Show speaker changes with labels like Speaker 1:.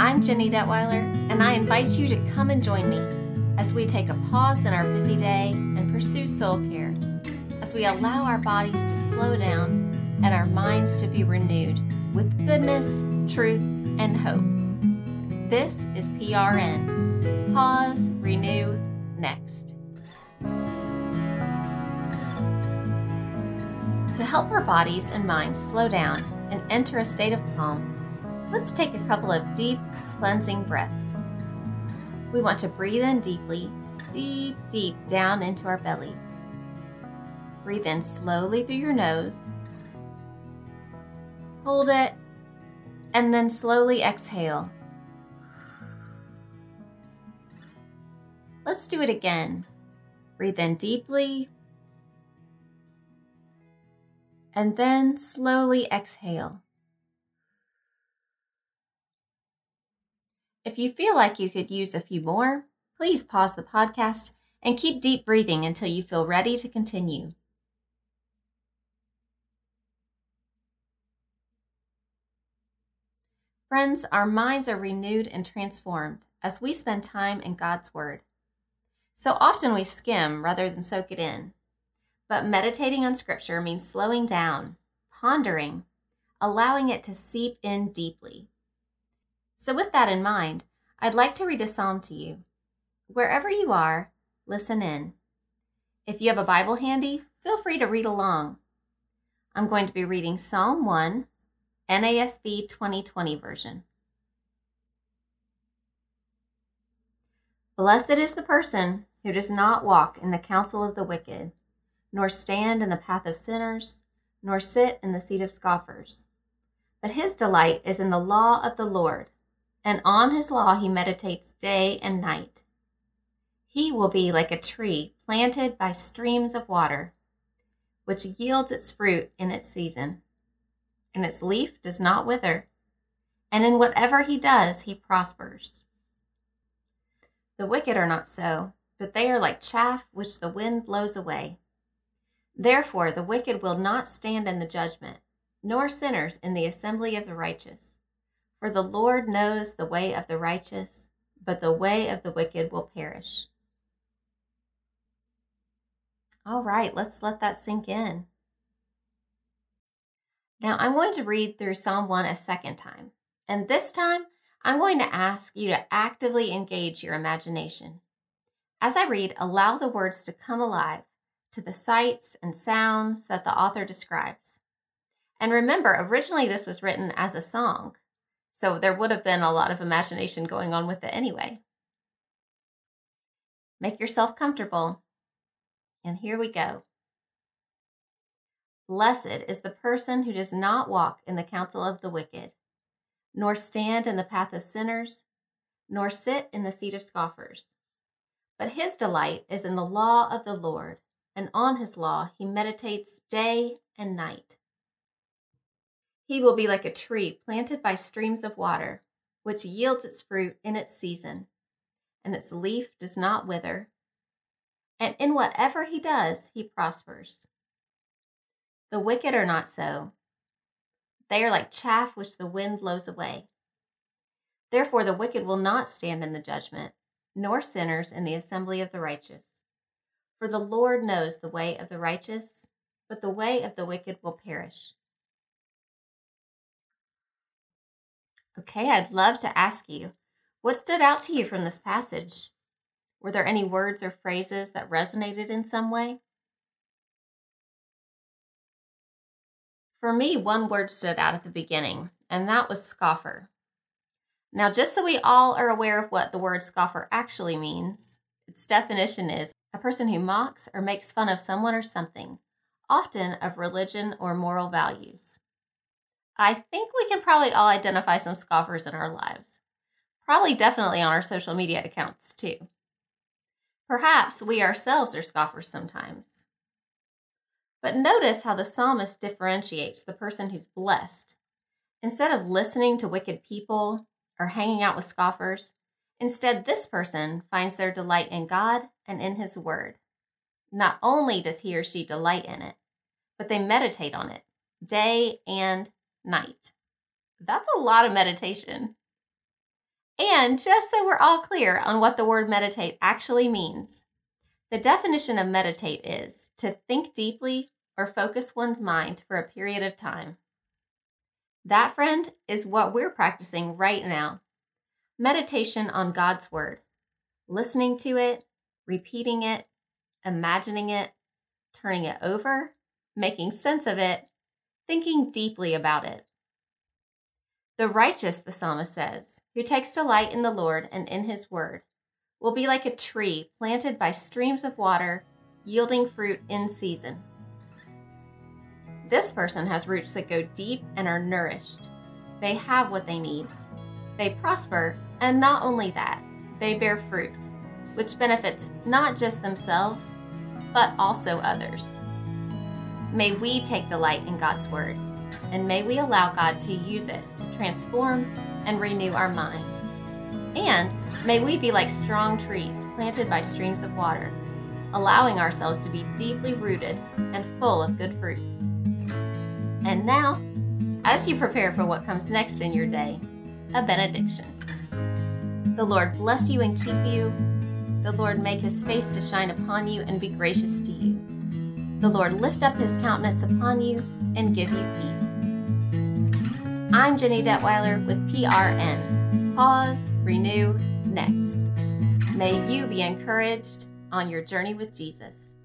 Speaker 1: I'm Jenny Detweiler, and I invite you to come and join me as we take a pause in our busy day and pursue soul care, as we allow our bodies to slow down and our minds to be renewed with goodness, truth, and hope. This is PRN Pause, Renew, Next. To help our bodies and minds slow down and enter a state of calm, let's take a couple of deep, cleansing breaths. We want to breathe in deeply, deep, deep down into our bellies. Breathe in slowly through your nose. Hold it, and then slowly exhale. Let's do it again. Breathe in deeply, and then slowly exhale. If you feel like you could use a few more, please pause the podcast and keep deep breathing until you feel ready to continue. Friends, our minds are renewed and transformed as we spend time in God's Word. So often we skim rather than soak it in. But meditating on Scripture means slowing down, pondering, allowing it to seep in deeply. So, with that in mind, I'd like to read a psalm to you. Wherever you are, listen in. If you have a Bible handy, feel free to read along. I'm going to be reading Psalm 1, NASB 2020 version. Blessed is the person who does not walk in the counsel of the wicked nor stand in the path of sinners, nor sit in the seat of scoffers. But his delight is in the law of the Lord, and on his law he meditates day and night. He will be like a tree planted by streams of water, which yields its fruit in its season, and its leaf does not wither, and in whatever he does he prospers. The wicked are not so, but they are like chaff which the wind blows away. Therefore, the wicked will not stand in the judgment, nor sinners in the assembly of the righteous. For the Lord knows the way of the righteous, but the way of the wicked will perish. All right, let's let that sink in. Now, I'm going to read through Psalm 1 a second time. And this time, I'm going to ask you to actively engage your imagination. As I read, allow the words to come alive to the sights and sounds that the author describes. And remember, originally this was written as a song, so there would have been a lot of imagination going on with it anyway. Make yourself comfortable. And here we go. Blessed is the person who does not walk in the counsel of the wicked, nor stand in the path of sinners, nor sit in the seat of scoffers. But his delight is in the law of the Lord and on his law he meditates day and night. He will be like a tree planted by streams of water, which yields its fruit in its season, and its leaf does not wither. And in whatever he does, he prospers. The wicked are not so. They are like chaff which the wind blows away. Therefore, the wicked will not stand in the judgment, nor sinners in the assembly of the righteous. For the Lord knows the way of the righteous, but the way of the wicked will perish. Okay, I'd love to ask you what stood out to you from this passage? Were there any words or phrases that resonated in some way? For me, one word stood out at the beginning, and that was scoffer. Now, just so we all are aware of what the word scoffer actually means, its definition is a person who mocks or makes fun of someone or something, often of religion or moral values. I think we can probably all identify some scoffers in our lives. Probably definitely on our social media accounts too. Perhaps we ourselves are scoffers sometimes. But notice how the psalmist differentiates the person who's blessed. Instead of listening to wicked people or hanging out with scoffers, Instead, this person finds their delight in God and in His Word. Not only does he or she delight in it, but they meditate on it day and night. That's a lot of meditation. And just so we're all clear on what the word meditate actually means, the definition of meditate is to think deeply or focus one's mind for a period of time. That, friend, is what we're practicing right now meditation on God's Word, listening to it, repeating it, imagining it, turning it over, making sense of it, thinking deeply about it. The righteous, the psalmist says, who takes delight in the Lord and in his word, will be like a tree planted by streams of water, yielding fruit in season. This person has roots that go deep and are nourished. They have what they need. They prosper, and not only that, they bear fruit, which benefits not just themselves, but also others. May we take delight in God's Word, and may we allow God to use it to transform and renew our minds. And may we be like strong trees planted by streams of water, allowing ourselves to be deeply rooted and full of good fruit. And now, as you prepare for what comes next in your day, a benediction. The Lord bless you and keep you. The Lord make his face to shine upon you and be gracious to you. The Lord lift up his countenance upon you and give you peace. I'm Jenny Detweiler with PRN. Pause, renew, next. May you be encouraged on your journey with Jesus.